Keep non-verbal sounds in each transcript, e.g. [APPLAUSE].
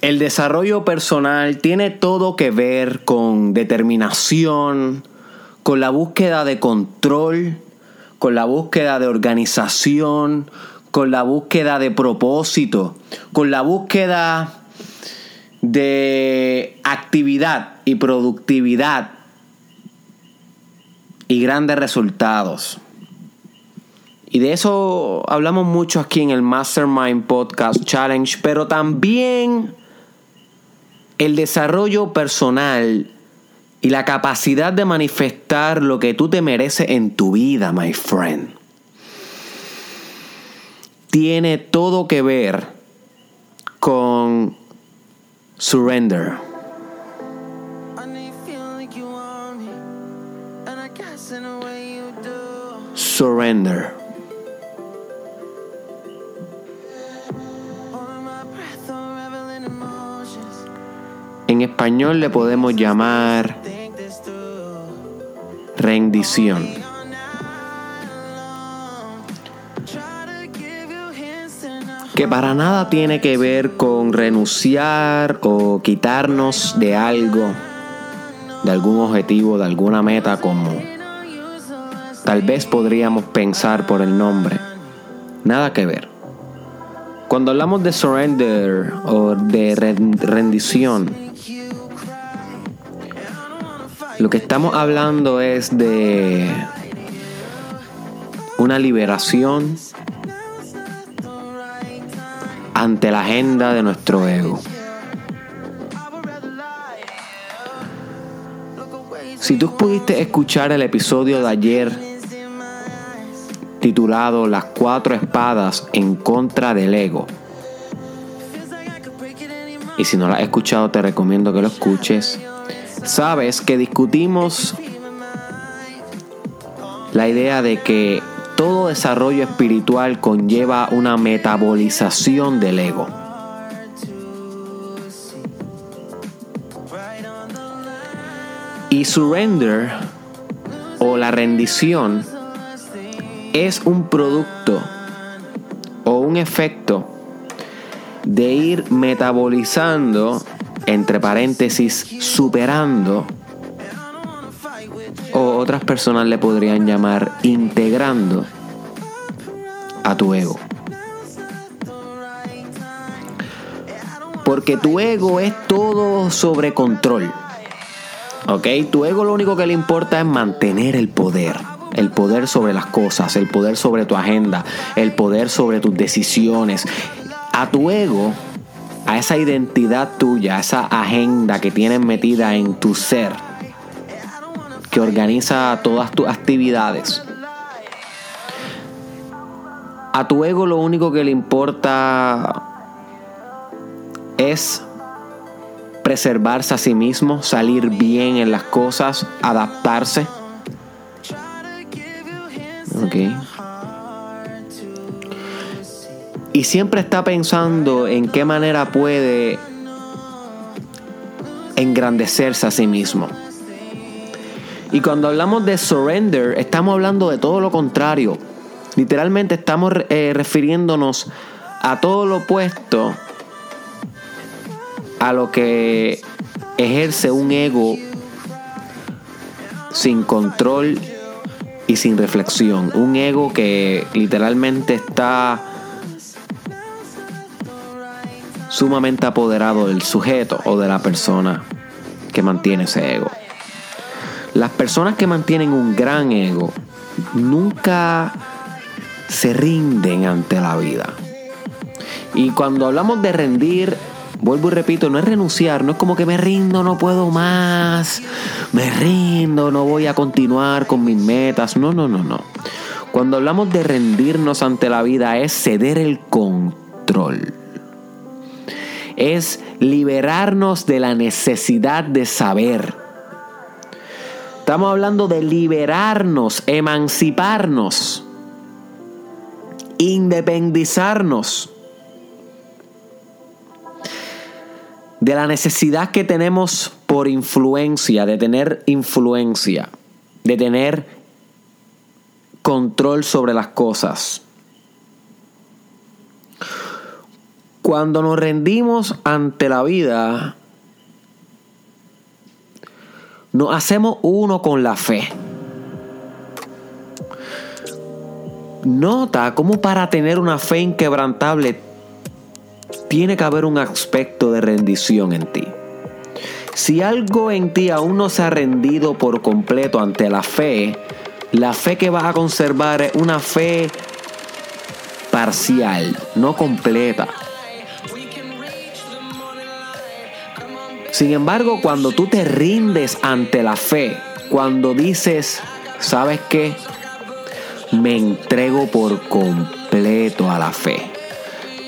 El desarrollo personal tiene todo que ver con determinación, con la búsqueda de control, con la búsqueda de organización, con la búsqueda de propósito, con la búsqueda de actividad y productividad y grandes resultados. Y de eso hablamos mucho aquí en el Mastermind Podcast Challenge, pero también el desarrollo personal y la capacidad de manifestar lo que tú te mereces en tu vida, my friend. Tiene todo que ver con surrender. Surrender. En español le podemos llamar rendición. Que para nada tiene que ver con renunciar o quitarnos de algo, de algún objetivo, de alguna meta como tal vez podríamos pensar por el nombre. Nada que ver. Cuando hablamos de surrender o de rendición, lo que estamos hablando es de una liberación ante la agenda de nuestro ego. Si tú pudiste escuchar el episodio de ayer titulado Las cuatro espadas en contra del ego, y si no lo has escuchado te recomiendo que lo escuches, Sabes que discutimos la idea de que todo desarrollo espiritual conlleva una metabolización del ego. Y surrender o la rendición es un producto o un efecto de ir metabolizando entre paréntesis, superando, o otras personas le podrían llamar integrando a tu ego. Porque tu ego es todo sobre control. ¿Ok? Tu ego lo único que le importa es mantener el poder. El poder sobre las cosas, el poder sobre tu agenda, el poder sobre tus decisiones. A tu ego a esa identidad tuya, a esa agenda que tienes metida en tu ser, que organiza todas tus actividades. A tu ego lo único que le importa es preservarse a sí mismo, salir bien en las cosas, adaptarse. Okay. Y siempre está pensando en qué manera puede engrandecerse a sí mismo. Y cuando hablamos de surrender, estamos hablando de todo lo contrario. Literalmente estamos eh, refiriéndonos a todo lo opuesto a lo que ejerce un ego sin control y sin reflexión. Un ego que literalmente está sumamente apoderado del sujeto o de la persona que mantiene ese ego. Las personas que mantienen un gran ego nunca se rinden ante la vida. Y cuando hablamos de rendir, vuelvo y repito, no es renunciar, no es como que me rindo, no puedo más, me rindo, no voy a continuar con mis metas. No, no, no, no. Cuando hablamos de rendirnos ante la vida es ceder el control es liberarnos de la necesidad de saber. Estamos hablando de liberarnos, emanciparnos, independizarnos de la necesidad que tenemos por influencia, de tener influencia, de tener control sobre las cosas. Cuando nos rendimos ante la vida, nos hacemos uno con la fe. Nota cómo para tener una fe inquebrantable tiene que haber un aspecto de rendición en ti. Si algo en ti aún no se ha rendido por completo ante la fe, la fe que vas a conservar es una fe parcial, no completa. Sin embargo, cuando tú te rindes ante la fe, cuando dices, ¿sabes qué? Me entrego por completo a la fe.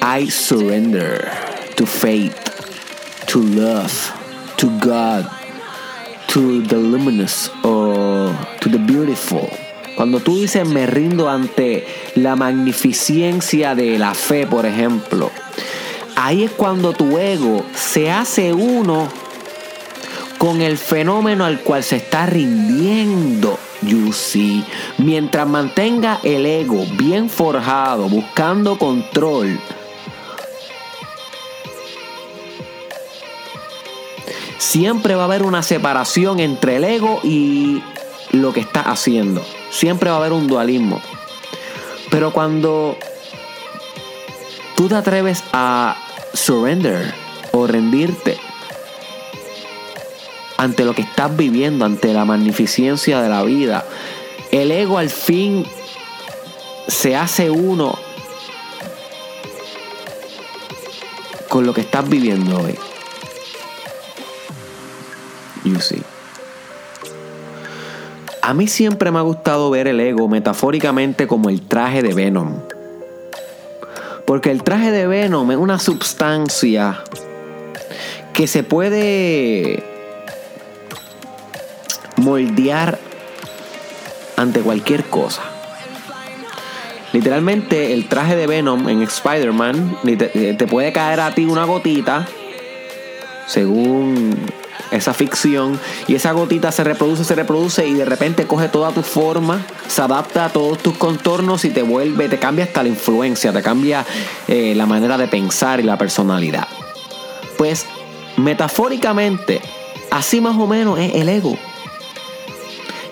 I surrender to faith, to love, to God, to the luminous or to the beautiful. Cuando tú dices me rindo ante la magnificencia de la fe, por ejemplo, ahí es cuando tu ego se hace uno con el fenómeno al cual se está rindiendo. You see. Mientras mantenga el ego bien forjado, buscando control, siempre va a haber una separación entre el ego y lo que está haciendo. Siempre va a haber un dualismo. Pero cuando tú te atreves a surrender o rendirte, ante lo que estás viviendo, ante la magnificencia de la vida. El ego al fin se hace uno con lo que estás viviendo hoy. You see. A mí siempre me ha gustado ver el ego metafóricamente como el traje de Venom. Porque el traje de Venom es una sustancia que se puede moldear ante cualquier cosa. Literalmente el traje de Venom en Spider-Man eh, te puede caer a ti una gotita, según esa ficción, y esa gotita se reproduce, se reproduce y de repente coge toda tu forma, se adapta a todos tus contornos y te vuelve, te cambia hasta la influencia, te cambia eh, la manera de pensar y la personalidad. Pues metafóricamente, así más o menos es el ego.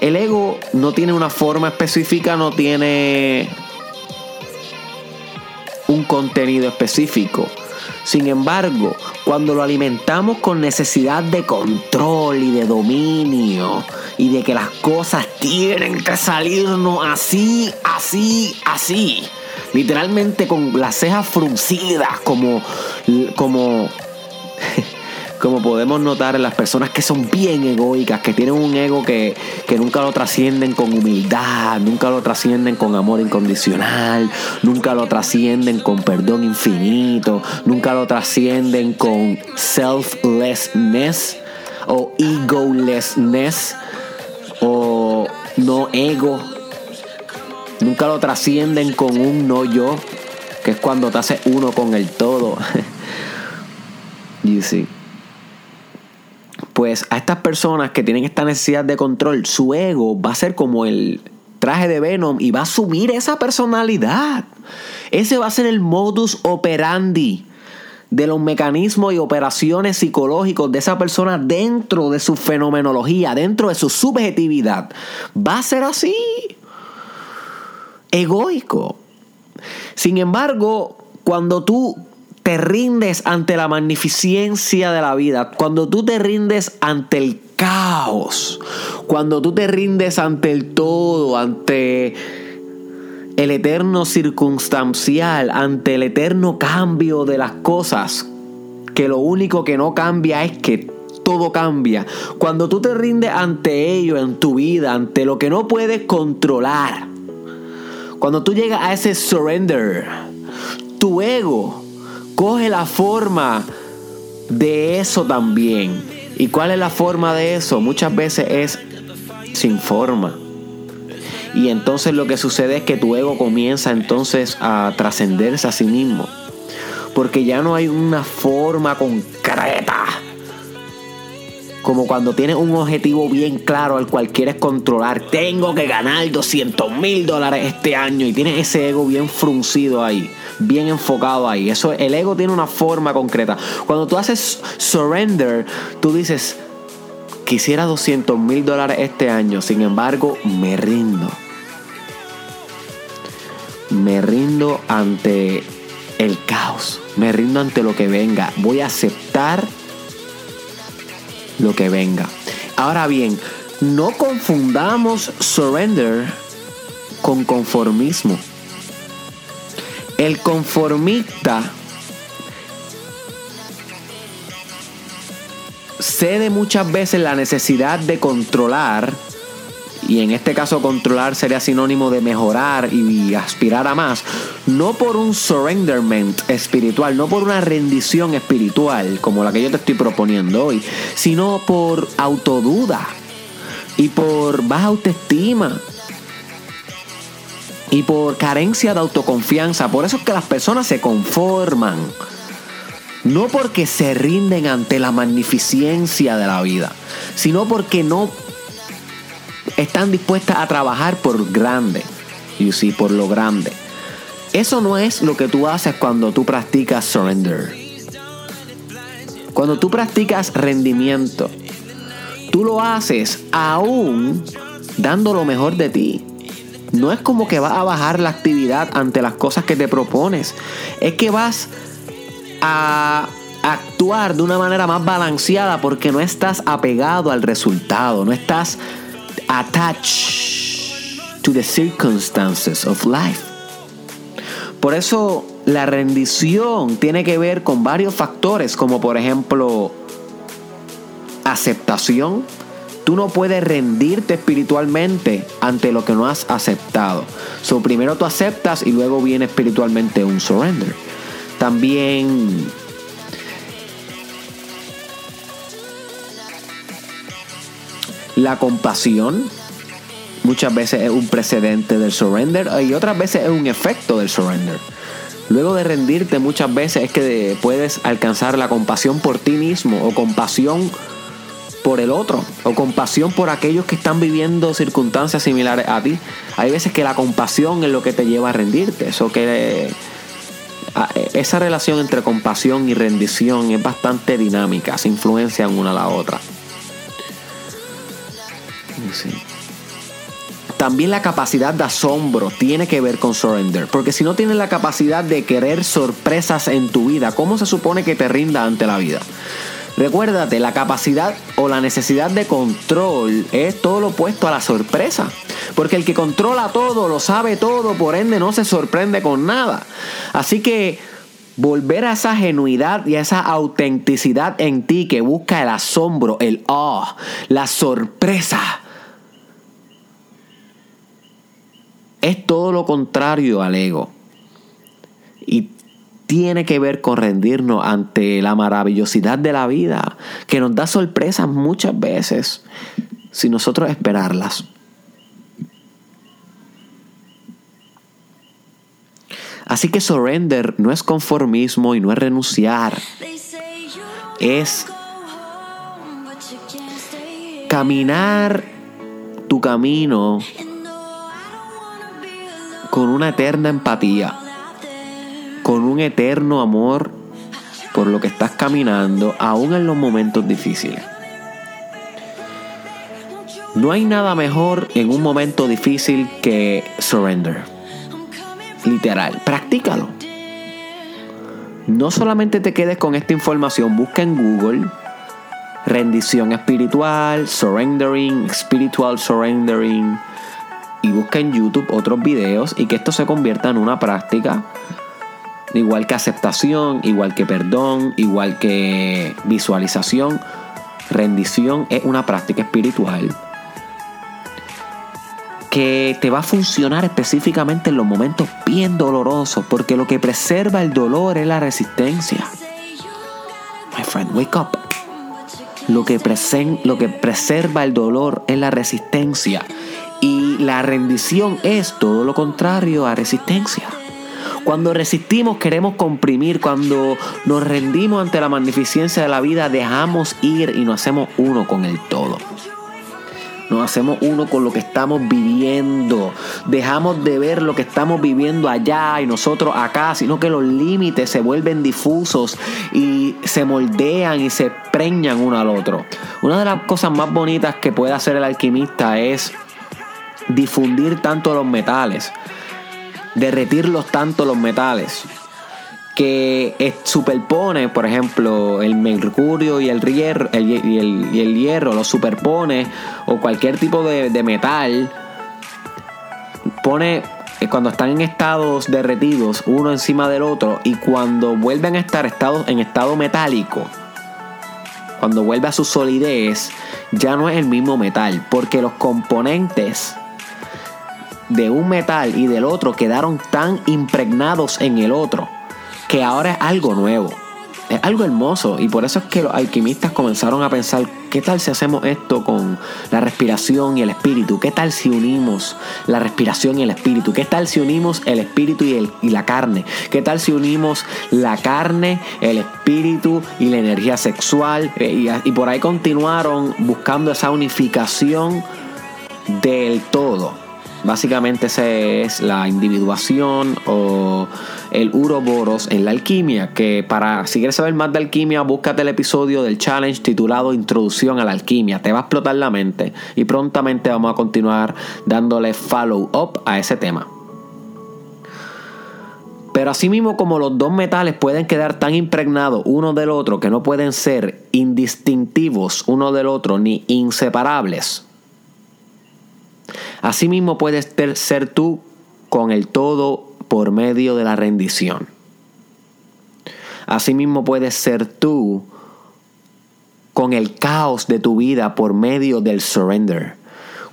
El ego no tiene una forma específica, no tiene un contenido específico. Sin embargo, cuando lo alimentamos con necesidad de control y de dominio y de que las cosas tienen que salirnos así, así, así, literalmente con las cejas fruncidas como como [LAUGHS] como podemos notar las personas que son bien egoicas, que tienen un ego que, nunca lo trascienden con humildad, nunca lo trascienden con amor incondicional, nunca lo trascienden con perdón infinito, nunca lo trascienden con selflessness o egolessness o no ego. Nunca lo trascienden con un no yo, que es cuando te haces uno con el todo. [LAUGHS] you see pues a estas personas que tienen esta necesidad de control, su ego va a ser como el traje de Venom y va a asumir esa personalidad. Ese va a ser el modus operandi de los mecanismos y operaciones psicológicos de esa persona dentro de su fenomenología, dentro de su subjetividad. Va a ser así. Egoico. Sin embargo, cuando tú te rindes ante la magnificencia de la vida, cuando tú te rindes ante el caos, cuando tú te rindes ante el todo, ante el eterno circunstancial, ante el eterno cambio de las cosas, que lo único que no cambia es que todo cambia. Cuando tú te rindes ante ello en tu vida, ante lo que no puedes controlar, cuando tú llegas a ese surrender, tu ego coge la forma de eso también. ¿Y cuál es la forma de eso? Muchas veces es sin forma. Y entonces lo que sucede es que tu ego comienza entonces a trascenderse a sí mismo. Porque ya no hay una forma concreta. Como cuando tienes un objetivo bien claro al cual quieres controlar. Tengo que ganar 200 mil dólares este año y tienes ese ego bien fruncido ahí bien enfocado ahí. Eso, el ego tiene una forma concreta. Cuando tú haces surrender, tú dices, quisiera 200 mil dólares este año, sin embargo, me rindo. Me rindo ante el caos, me rindo ante lo que venga. Voy a aceptar lo que venga. Ahora bien, no confundamos surrender con conformismo. El conformista cede muchas veces la necesidad de controlar, y en este caso controlar sería sinónimo de mejorar y aspirar a más, no por un surrenderment espiritual, no por una rendición espiritual como la que yo te estoy proponiendo hoy, sino por autoduda y por baja autoestima y por carencia de autoconfianza. Por eso es que las personas se conforman. No porque se rinden ante la magnificencia de la vida, sino porque no están dispuestas a trabajar por grande. Y sí, por lo grande. Eso no es lo que tú haces cuando tú practicas surrender. Cuando tú practicas rendimiento, tú lo haces aún dando lo mejor de ti. No es como que vas a bajar la actividad ante las cosas que te propones. Es que vas a actuar de una manera más balanceada porque no estás apegado al resultado, no estás attached to the circumstances of life. Por eso la rendición tiene que ver con varios factores, como por ejemplo aceptación. Tú no puedes rendirte espiritualmente ante lo que no has aceptado. So, primero tú aceptas y luego viene espiritualmente un surrender. También la compasión muchas veces es un precedente del surrender y otras veces es un efecto del surrender. Luego de rendirte muchas veces es que puedes alcanzar la compasión por ti mismo o compasión por el otro o compasión por aquellos que están viviendo circunstancias similares a ti. Hay veces que la compasión es lo que te lleva a rendirte. Eso que esa relación entre compasión y rendición es bastante dinámica, se influencian una a la otra. También la capacidad de asombro tiene que ver con surrender, porque si no tienes la capacidad de querer sorpresas en tu vida, ¿cómo se supone que te rinda ante la vida? Recuérdate, la capacidad o la necesidad de control es todo lo opuesto a la sorpresa. Porque el que controla todo, lo sabe todo, por ende no se sorprende con nada. Así que volver a esa genuidad y a esa autenticidad en ti que busca el asombro, el ah, la sorpresa. Es todo lo contrario al ego. Y tiene que ver con rendirnos ante la maravillosidad de la vida, que nos da sorpresas muchas veces, si nosotros esperarlas. Así que surrender no es conformismo y no es renunciar. Es caminar tu camino con una eterna empatía, con un eterno amor por lo que estás caminando, aún en los momentos difíciles. No hay nada mejor en un momento difícil que surrender literal. Practícalo. No solamente te quedes con esta información, busca en Google rendición espiritual, surrendering, spiritual surrendering y busca en YouTube otros videos y que esto se convierta en una práctica igual que aceptación, igual que perdón, igual que visualización. Rendición es una práctica espiritual que te va a funcionar específicamente en los momentos bien dolorosos, porque lo que preserva el dolor es la resistencia. My friend, wake up. Lo que, lo que preserva el dolor es la resistencia. Y la rendición es todo lo contrario a resistencia. Cuando resistimos queremos comprimir, cuando nos rendimos ante la magnificencia de la vida dejamos ir y nos hacemos uno con el todo. Nos hacemos uno con lo que estamos viviendo. Dejamos de ver lo que estamos viviendo allá y nosotros acá, sino que los límites se vuelven difusos y se moldean y se preñan uno al otro. Una de las cosas más bonitas que puede hacer el alquimista es difundir tanto los metales, derretirlos tanto los metales que superpone, por ejemplo, el mercurio y el, hierro, el, y, el, hierro, lo superpone, o cualquier tipo de, metal, pone eh, cuando están en estados derretidos uno encima del otro y cuando vuelven a estar en estado metálico, cuando vuelve a su solidez, ya no es el mismo metal, porque los componentes de un metal y del otro quedaron tan impregnados en el otro que ahora es algo nuevo. Es algo hermoso y por eso es que los alquimistas comenzaron a pensar, ¿qué tal si hacemos esto con la respiración y el espíritu? ¿Qué tal si unimos la respiración y el espíritu? ¿Qué tal si unimos el espíritu y, el, y la carne? ¿Qué tal si unimos la carne, el espíritu y la energía sexual? Eh, y, y por ahí continuaron buscando esa unificación del todo. Básicamente esa es la individuación o el uroboros en la alquimia. Que para si quieres saber más de alquimia, búscate el episodio del challenge titulado Introducción a la alquimia. Te va a explotar la mente y prontamente vamos a continuar dándole follow up a ese tema. Pero asimismo como los dos metales pueden quedar tan impregnados uno del otro que no pueden ser indistintivos uno del otro ni inseparables Asimismo puedes ser tú con el todo por medio de la rendición. Asimismo puedes ser tú con el caos de tu vida por medio del surrender.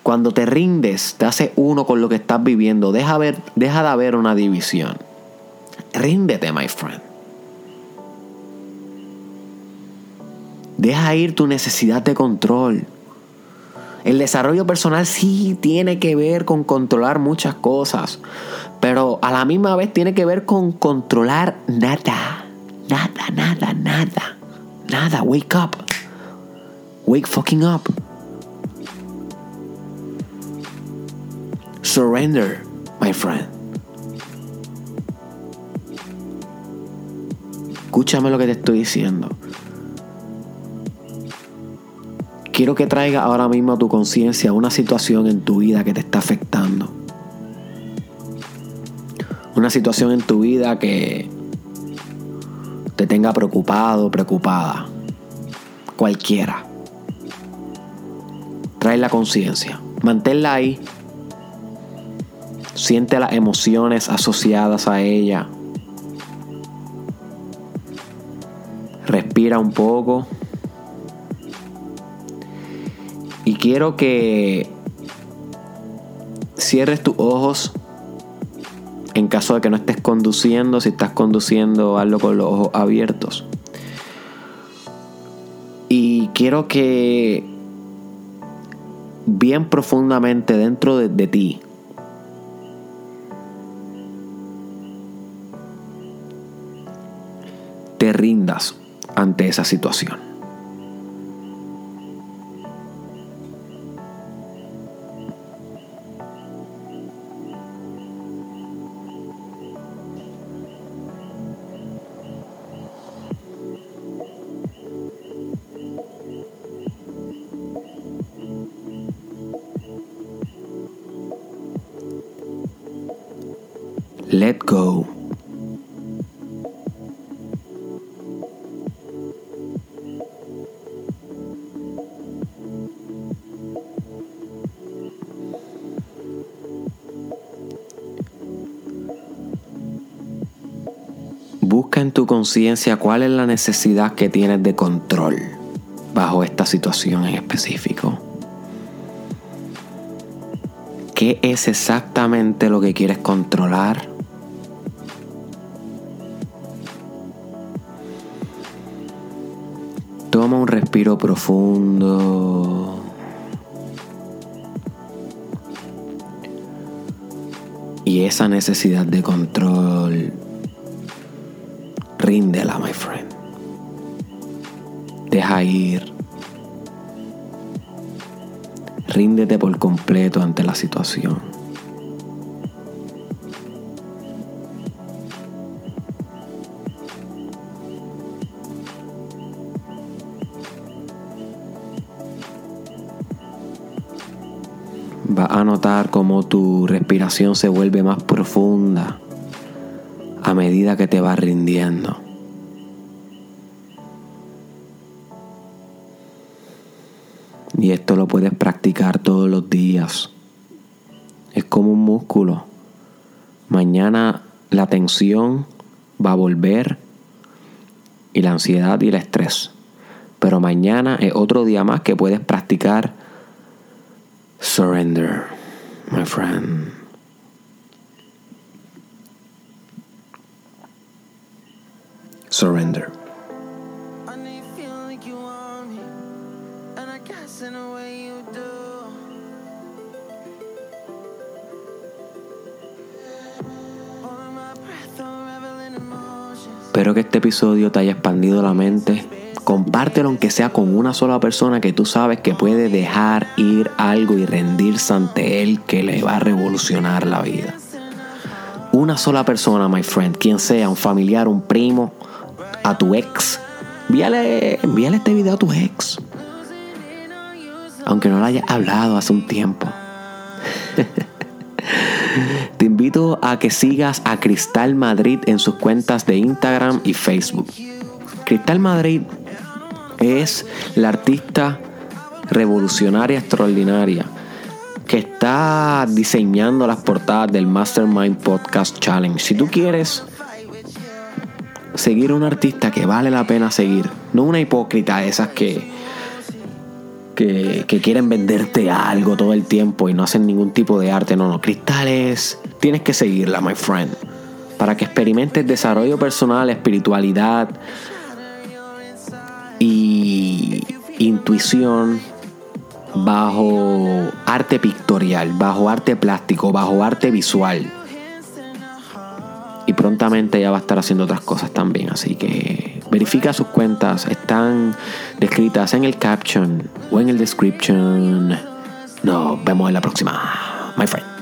Cuando te rindes, te hace uno con lo que estás viviendo. Deja, deja de haber una división. Ríndete, my friend. Deja ir tu necesidad de control. El desarrollo personal sí tiene que ver con controlar muchas cosas, pero a la misma vez tiene que ver con controlar nada. Nada, nada, nada. Nada. Wake up. Wake fucking up. Surrender, my friend. Escúchame lo que te estoy diciendo. Quiero que traiga ahora mismo a tu conciencia una situación en tu vida que te está afectando. Una situación en tu vida que te tenga preocupado, preocupada. Cualquiera. Trae la conciencia. Manténla ahí. Siente las emociones asociadas a ella. Respira un poco. Quiero que cierres tus ojos en caso de que no estés conduciendo. Si estás conduciendo, hazlo con los ojos abiertos. Y quiero que bien profundamente dentro de, de ti te rindas ante esa situación. En tu conciencia cuál es la necesidad que tienes de control bajo esta situación en específico. ¿Qué es exactamente lo que quieres controlar? Toma un respiro profundo. Y esa necesidad de control, ríndela, my friend. Deja ir. ríndete por completo ante la situación. Vas a notar cómo tu respiración se vuelve más profunda medida que te vas rindiendo. Y esto lo puedes practicar todos los días. Es como un músculo. Mañana la tensión va a volver y la ansiedad y el estrés. Pero mañana es otro día más que puedes practicar surrender, my friend. Surrender. Espero que este episodio te haya expandido la mente. Compártelo aunque sea con una sola persona que tú sabes que puede dejar ir algo y rendirse ante él que le va a revolucionar la vida. Una sola persona, my friend, quien sea, un familiar, un primo, a tu ex. Envíale, envíale este video a tu ex. Aunque no lo hayas hablado hace un tiempo. [LAUGHS] Te invito a que sigas a Cristal Madrid en sus cuentas de Instagram y Facebook. Cristal Madrid es la artista revolucionaria extraordinaria que está diseñando las portadas del Mastermind Podcast Challenge. Si tú quieres seguir a un artista que vale la pena seguir, no una hipócrita de esas que que, quieren venderte algo todo el tiempo y no hacen ningún tipo de arte. No, no, cristales. Tienes que seguirla, my friend. Para que experimentes desarrollo personal, espiritualidad y intuición bajo arte pictorial, bajo arte plástico, bajo arte visual. Y prontamente ya va a estar haciendo otras cosas también. Así que verifica sus cuentas. Están descritas en el caption o en el description. Nos vemos en la próxima, my friend.